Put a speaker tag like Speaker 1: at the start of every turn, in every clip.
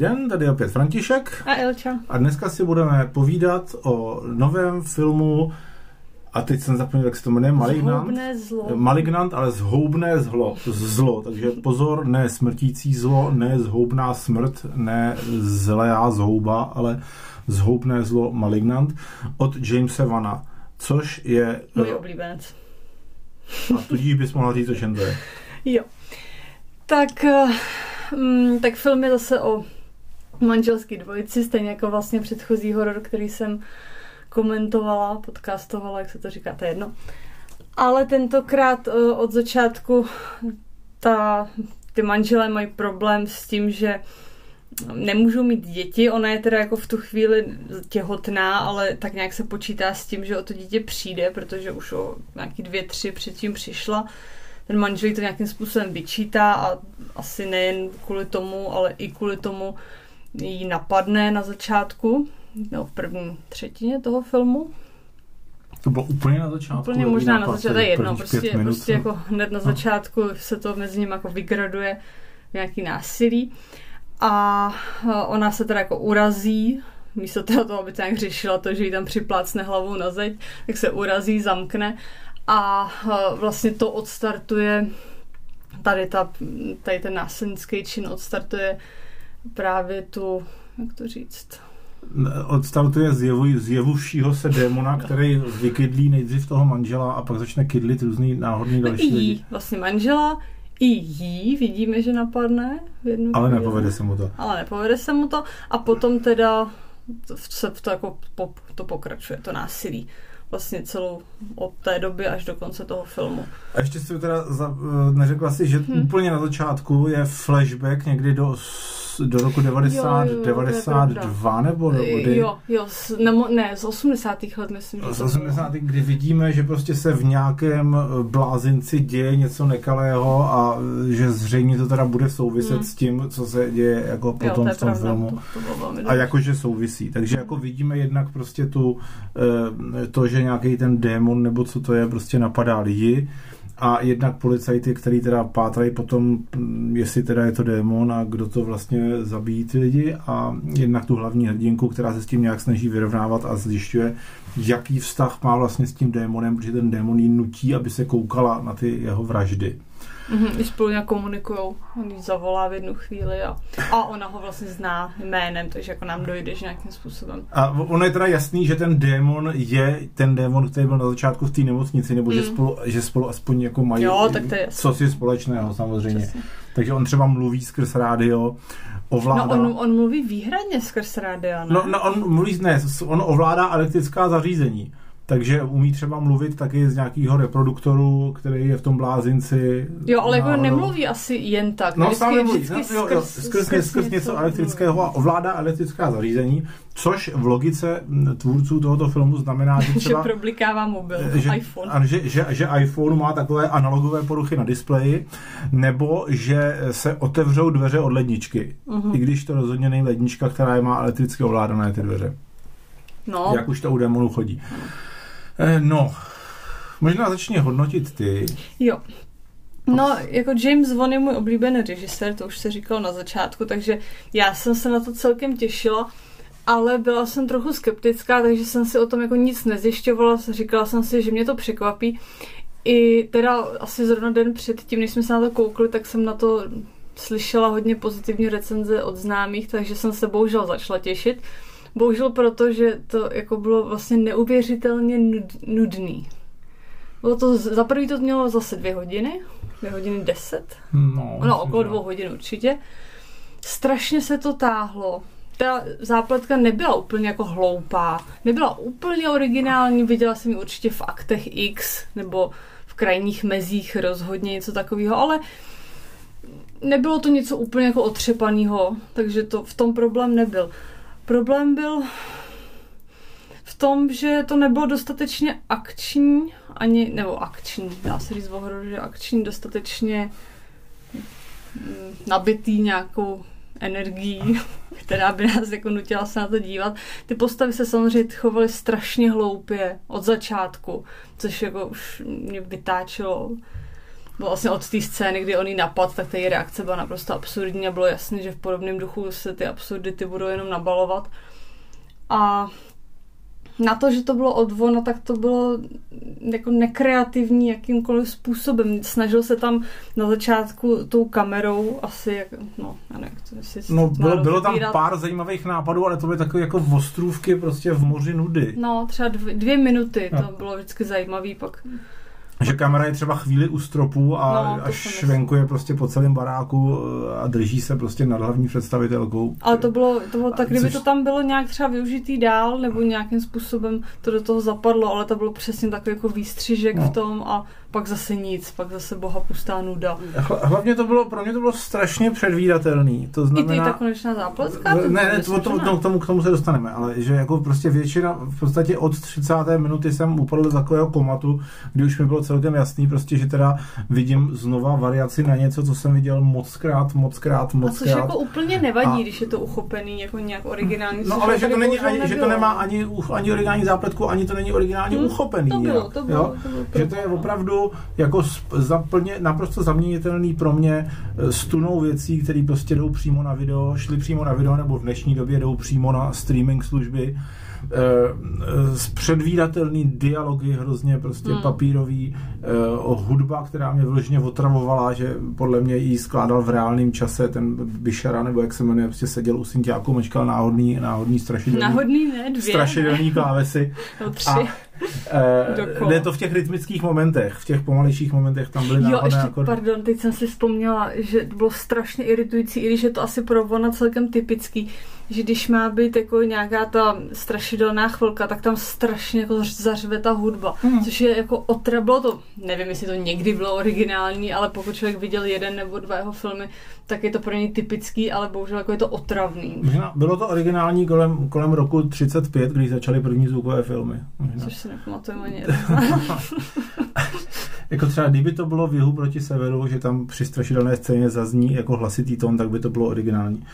Speaker 1: Den, tady je opět František.
Speaker 2: A Elča.
Speaker 1: A dneska si budeme povídat o novém filmu a teď jsem zapomněl, jak se to jmenuje, Malignant.
Speaker 2: Zhoubné zlo.
Speaker 1: Malignant, ale zhoubné zlo. Zlo, takže pozor, ne smrtící zlo, ne zhoubná smrt, ne zlá zhouba, ale zhoubné zlo Malignant od Jamesa Vana, což je...
Speaker 2: Můj oblíbenec.
Speaker 1: A tudíž bys mohla říct, o čem to je.
Speaker 2: Jo. Tak, um, tak film je zase o manželský dvojici, stejně jako vlastně předchozí horor, který jsem komentovala, podcastovala, jak se to říká, to je jedno. Ale tentokrát uh, od začátku ta, ty manželé mají problém s tím, že nemůžou mít děti, ona je teda jako v tu chvíli těhotná, ale tak nějak se počítá s tím, že o to dítě přijde, protože už o nějaký dvě, tři předtím přišla. Ten manžel to nějakým způsobem vyčítá a asi nejen kvůli tomu, ale i kvůli tomu jí napadne na začátku, no v první třetině toho filmu.
Speaker 1: To bylo úplně na začátku?
Speaker 2: Úplně možná na začátku, to je jedno, prostě, minut, prostě jako hned na no. začátku se to mezi nimi jako vygraduje nějaký násilí. A ona se teda jako urazí, místo toho, aby to nějak řešila to, že jí tam připlácne hlavou na zeď, tak se urazí, zamkne a vlastně to odstartuje tady, ta, tady ten násilnický čin odstartuje právě tu, jak to říct,
Speaker 1: odstartuje zjevu, zjevuvšího se démona, který vykydlí nejdřív toho manžela a pak začne kydlit různý náhodný další lidi.
Speaker 2: Vlastně manžela, i jí vidíme, že napadne.
Speaker 1: V jednu Ale chvíli. nepovede se mu to.
Speaker 2: Ale nepovede se mu to a potom teda se to, jako to pokračuje, to násilí vlastně celou od té doby až do konce toho filmu.
Speaker 1: A ještě si teda za, eh, neřekla si, že hmm. úplně na začátku je flashback někdy do do roku 90, jo, jo, 92 nebo kdy?
Speaker 2: Jo, jo, z, ne, ne, z 80. let myslím.
Speaker 1: Z 80. kdy vidíme, že prostě se v nějakém eh, blázinci děje něco nekalého a eh, že zřejmě to teda bude souviset hmm. s tím, co se děje jako potom jo, v tom pravda, filmu. To, to a jakože souvisí. Takže jako vidíme jednak prostě tu, eh, to, že nějaký ten démon nebo co to je, prostě napadá lidi a jednak policajty, který teda pátrají potom, mm, jestli teda je to démon a kdo to vlastně zabíjí ty lidi a jednak tu hlavní hrdinku, která se s tím nějak snaží vyrovnávat a zjišťuje, jaký vztah má vlastně s tím démonem, protože ten démon ji nutí, aby se koukala na ty jeho vraždy.
Speaker 2: Mm-hmm, spolu nějak komunikujou, on ji zavolá v jednu chvíli a, a ona ho vlastně zná jménem, takže jako nám dojde, že nějakým způsobem.
Speaker 1: A ono je teda jasný, že ten démon je ten démon, který byl na začátku v té nemocnici, nebo mm. že, spolu, že spolu aspoň jako mají
Speaker 2: jo, tak to je
Speaker 1: co si společného samozřejmě. Přesně. Takže on třeba mluví skrz rádio, ovládá...
Speaker 2: No on, on mluví výhradně skrz rádio, ne?
Speaker 1: No, no on mluví, ne, on ovládá elektrická zařízení takže umí třeba mluvit taky z nějakého reproduktoru, který je v tom blázinci.
Speaker 2: Jo, ale jako nemluví asi jen tak.
Speaker 1: No, sám nemluví. No, jo, jo, skrz, skrz, skrz, skrz něco elektrického a ovládá elektrická zařízení, což v logice tvůrců tohoto filmu znamená, že třeba...
Speaker 2: že problikává mobil,
Speaker 1: že,
Speaker 2: iPhone.
Speaker 1: A že, že, že iPhone má takové analogové poruchy na displeji, nebo že se otevřou dveře od ledničky, uh-huh. i když to rozhodně není lednička, která má elektricky ovládané ty dveře. No. Jak už to u démonů chodí. Uh-huh. Eh, no, možná začni hodnotit ty.
Speaker 2: Jo. No, jako James Wan je můj oblíbený režisér, to už se říkal na začátku, takže já jsem se na to celkem těšila, ale byla jsem trochu skeptická, takže jsem si o tom jako nic nezjišťovala, říkala jsem si, že mě to překvapí. I teda asi zrovna den předtím, než jsme se na to koukli, tak jsem na to slyšela hodně pozitivní recenze od známých, takže jsem se bohužel začala těšit. Bohužel proto, že to jako bylo vlastně neuvěřitelně nudný. Bylo to, za prvý to mělo zase dvě hodiny, dvě hodiny deset, no, no okolo dvou hodin určitě. Strašně se to táhlo. Ta zápletka nebyla úplně jako hloupá, nebyla úplně originální, viděla jsem ji určitě v aktech X, nebo v krajních mezích rozhodně něco takového, ale nebylo to něco úplně jako otřepaného, takže to v tom problém nebyl. Problém byl v tom, že to nebylo dostatečně akční, ani, nebo akční, dá se říct v že akční dostatečně mm, nabitý nějakou energií, která by nás jako nutila se na to dívat. Ty postavy se samozřejmě chovaly strašně hloupě od začátku, což jako už mě vytáčelo vlastně od té scény, kdy on ji napad, tak ta její reakce byla naprosto absurdní a bylo jasné, že v podobném duchu se ty absurdity budou jenom nabalovat. A na to, že to bylo od tak to bylo jako nekreativní jakýmkoliv způsobem. Snažil se tam na začátku tou kamerou asi, jak, no, já nevím,
Speaker 1: to No, bylo, bylo tam pár zajímavých nápadů, ale to byly takové jako ostrůvky prostě v moři nudy.
Speaker 2: No, třeba dvě, dvě minuty, to no. bylo vždycky zajímavý, pak
Speaker 1: že kamera je třeba chvíli u stropu a no, až švenkuje prostě po celém baráku eh, a drží se prostě nad hlavní představitelkou.
Speaker 2: Ale to bylo, to bylo tak, kdyby což... to tam bylo nějak třeba využitý dál, nebo nějakým způsobem to do toho zapadlo, ale to bylo přesně takový jako výstřižek no. v tom a pak zase nic, pak zase boha pustá nuda.
Speaker 1: Hlavně to bylo, pro mě to bylo strašně předvídatelný. To znamená,
Speaker 2: I ty ta konečná zápletka?
Speaker 1: Ne, ne, to, to, to, k, tomu, k tomu se dostaneme, ale že jako prostě většina, v podstatě od 30. minuty jsem upadl do takového komatu, kdy už mi bylo celkem jasný prostě, že teda vidím znova variaci na něco, co jsem viděl mockrát, mockrát, mockrát. A
Speaker 2: což jako úplně nevadí, a... když je to uchopený jako nějak originální.
Speaker 1: No ale že to, není, ani, že to nemá ani, ani originální zápletku, ani to není originálně hmm, uchopený.
Speaker 2: To bylo, to bylo, jo? to bylo,
Speaker 1: že to je opravdu jako zaplně, naprosto zaměnitelný pro mě eh, s tunou věcí, které prostě jdou přímo na video, šli přímo na video nebo v dnešní době jdou přímo na streaming služby z eh, předvídatelný dialogy, hrozně prostě hmm. papírový, o eh, hudba, která mě vložně otravovala, že podle mě jí skládal v reálném čase ten Bišara, nebo jak se jmenuje, prostě seděl u synťáku, mečkal náhodný, náhodný strašidelný,
Speaker 2: náhodný ne, dvě.
Speaker 1: strašidelný klávesy.
Speaker 2: no, tři. A
Speaker 1: Uh, ne to v těch rytmických momentech, v těch pomalejších momentech tam byly
Speaker 2: Jo, ještě, akordy. pardon, teď jsem si vzpomněla, že bylo strašně iritující, i když je to asi pro Vona celkem typický, že když má být jako nějaká ta strašidelná chvilka, tak tam strašně jako zařve ta hudba, mm. což je jako otra, bylo to, nevím, jestli to někdy bylo originální, ale pokud člověk viděl jeden nebo dva jeho filmy, tak je to pro něj typický, ale bohužel jako je to otravný.
Speaker 1: Možná bylo to originální kolem, kolem roku 35, když začaly první zvukové filmy. Možná.
Speaker 2: Což si nepamatujeme ani
Speaker 1: Jako třeba, kdyby to bylo v jihu proti severu, že tam při strašidelné scéně zazní jako hlasitý tón, tak by to bylo originální.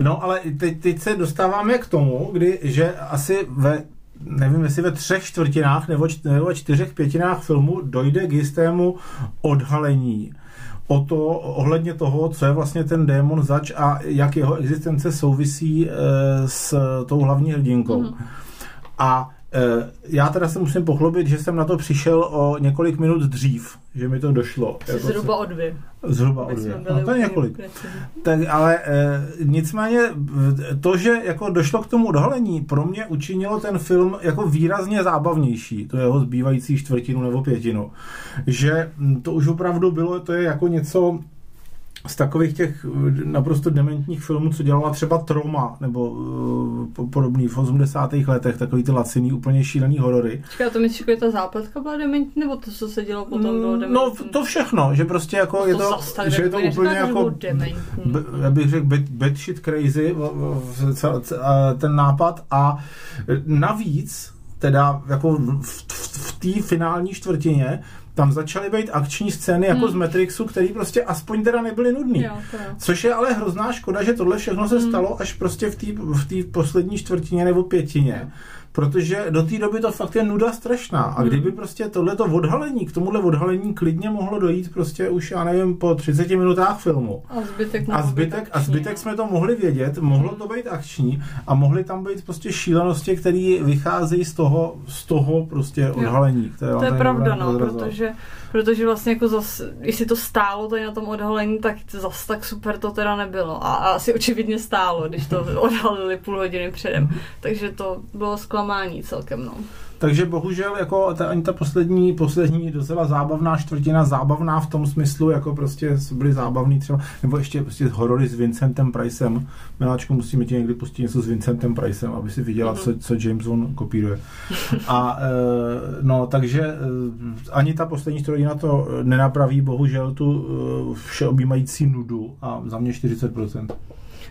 Speaker 1: No ale teď, teď se dostáváme k tomu, kdy, že asi ve nevím, jestli ve třech čtvrtinách nebo, nebo čtyřech pětinách filmu dojde k jistému odhalení o to, ohledně toho, co je vlastně ten démon zač a jak jeho existence souvisí e, s tou hlavní hrdinkou. Mm. A já teda se musím pochlubit, že jsem na to přišel o několik minut dřív, že mi to došlo.
Speaker 2: Jako zhruba o dvě.
Speaker 1: Zhruba o dvě. No, to je několik. Tak, ale e, nicméně to, že jako došlo k tomu odhalení, pro mě učinilo ten film jako výrazně zábavnější, to jeho zbývající čtvrtinu nebo pětinu. Že to už opravdu bylo, to je jako něco z takových těch eh, naprosto dementních filmů, co dělala třeba Troma, nebo uh, podobný v 80. letech, takový ty laciný, úplně šílený horory.
Speaker 2: Čekaj, to myslíš, že ta zápletka byla dementní, nebo to, co se dělo potom, bylo mm, dementní?
Speaker 1: No, to všechno, že prostě jako to je to, tak, že je to úplně jako, já bych řekl, bad, bad shit crazy, ten nápad a navíc, teda jako v, v, v té finální čtvrtině tam začaly být akční scény jako hmm. z Matrixu, které prostě aspoň teda nebyly nudný. Jo, Což je ale hrozná škoda, že tohle všechno se hmm. stalo až prostě v té v poslední čtvrtině nebo pětině protože do té doby to fakt je nuda strašná. A hmm. kdyby prostě tohleto odhalení, k tomuhle odhalení klidně mohlo dojít prostě už, já nevím, po 30 minutách filmu.
Speaker 2: A zbytek,
Speaker 1: a zbytek, a zbytek jsme to mohli vědět, mohlo to být akční a mohly tam být prostě šílenosti, které vycházejí z toho, z toho prostě odhalení.
Speaker 2: Které to je pravda, no, protože protože vlastně jako zas, jestli to stálo tady na tom odhalení, tak zas tak super to teda nebylo. A, a asi očividně stálo, když to odhalili půl hodiny předem. Takže to bylo zklamání celkem, no.
Speaker 1: Takže bohužel jako ta, ani ta poslední, poslední docela zábavná čtvrtina, zábavná v tom smyslu, jako prostě byly zábavný třeba, nebo ještě prostě horory s Vincentem Pricem. Miláčko, musíme ti někdy pustit něco s Vincentem Pricem, aby si viděla, co, co James Wan kopíruje. A e, no, takže e, ani ta poslední čtvrtina to nenapraví, bohužel tu e, všeobjímající nudu a za mě 40%.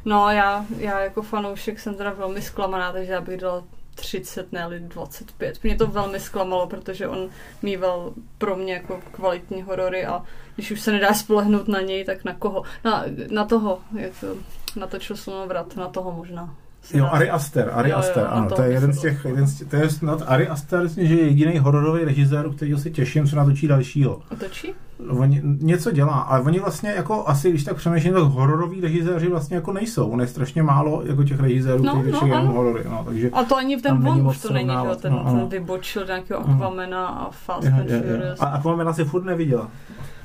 Speaker 2: No, já, já jako fanoušek jsem teda velmi zklamaná, takže já bych dala 30, ne 25. Mě to velmi zklamalo, protože on mýval pro mě jako kvalitní horory a když už se nedá spolehnout na něj, tak na koho? Na, na toho, jak to, natočil slunovrat, na toho možná
Speaker 1: Jo, Ari Aster, Ari jo, Aster, jo, ano, to je jeden z těch, jeden z těch, to je snad Ari Aster, že je jediný hororový režisér, který si těším, co natočí dalšího.
Speaker 2: Točí?
Speaker 1: Oni něco dělá, ale oni vlastně jako asi, když tak přemýšlím, tak hororový režiséři vlastně jako nejsou. On je strašně málo jako těch režisérů, no, kteří no, jenom horory. No, takže
Speaker 2: a to ani v ten von už to není, že ten, no, ten vybočil nějakého Aquamena a Fast and Furious.
Speaker 1: A Aquamena si furt neviděla.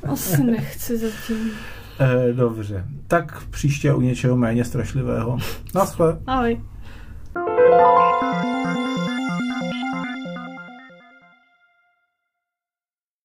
Speaker 2: Asi nechci zatím.
Speaker 1: Eh, dobře, tak příště u něčeho méně strašlivého. Naschle.
Speaker 2: Ahoj.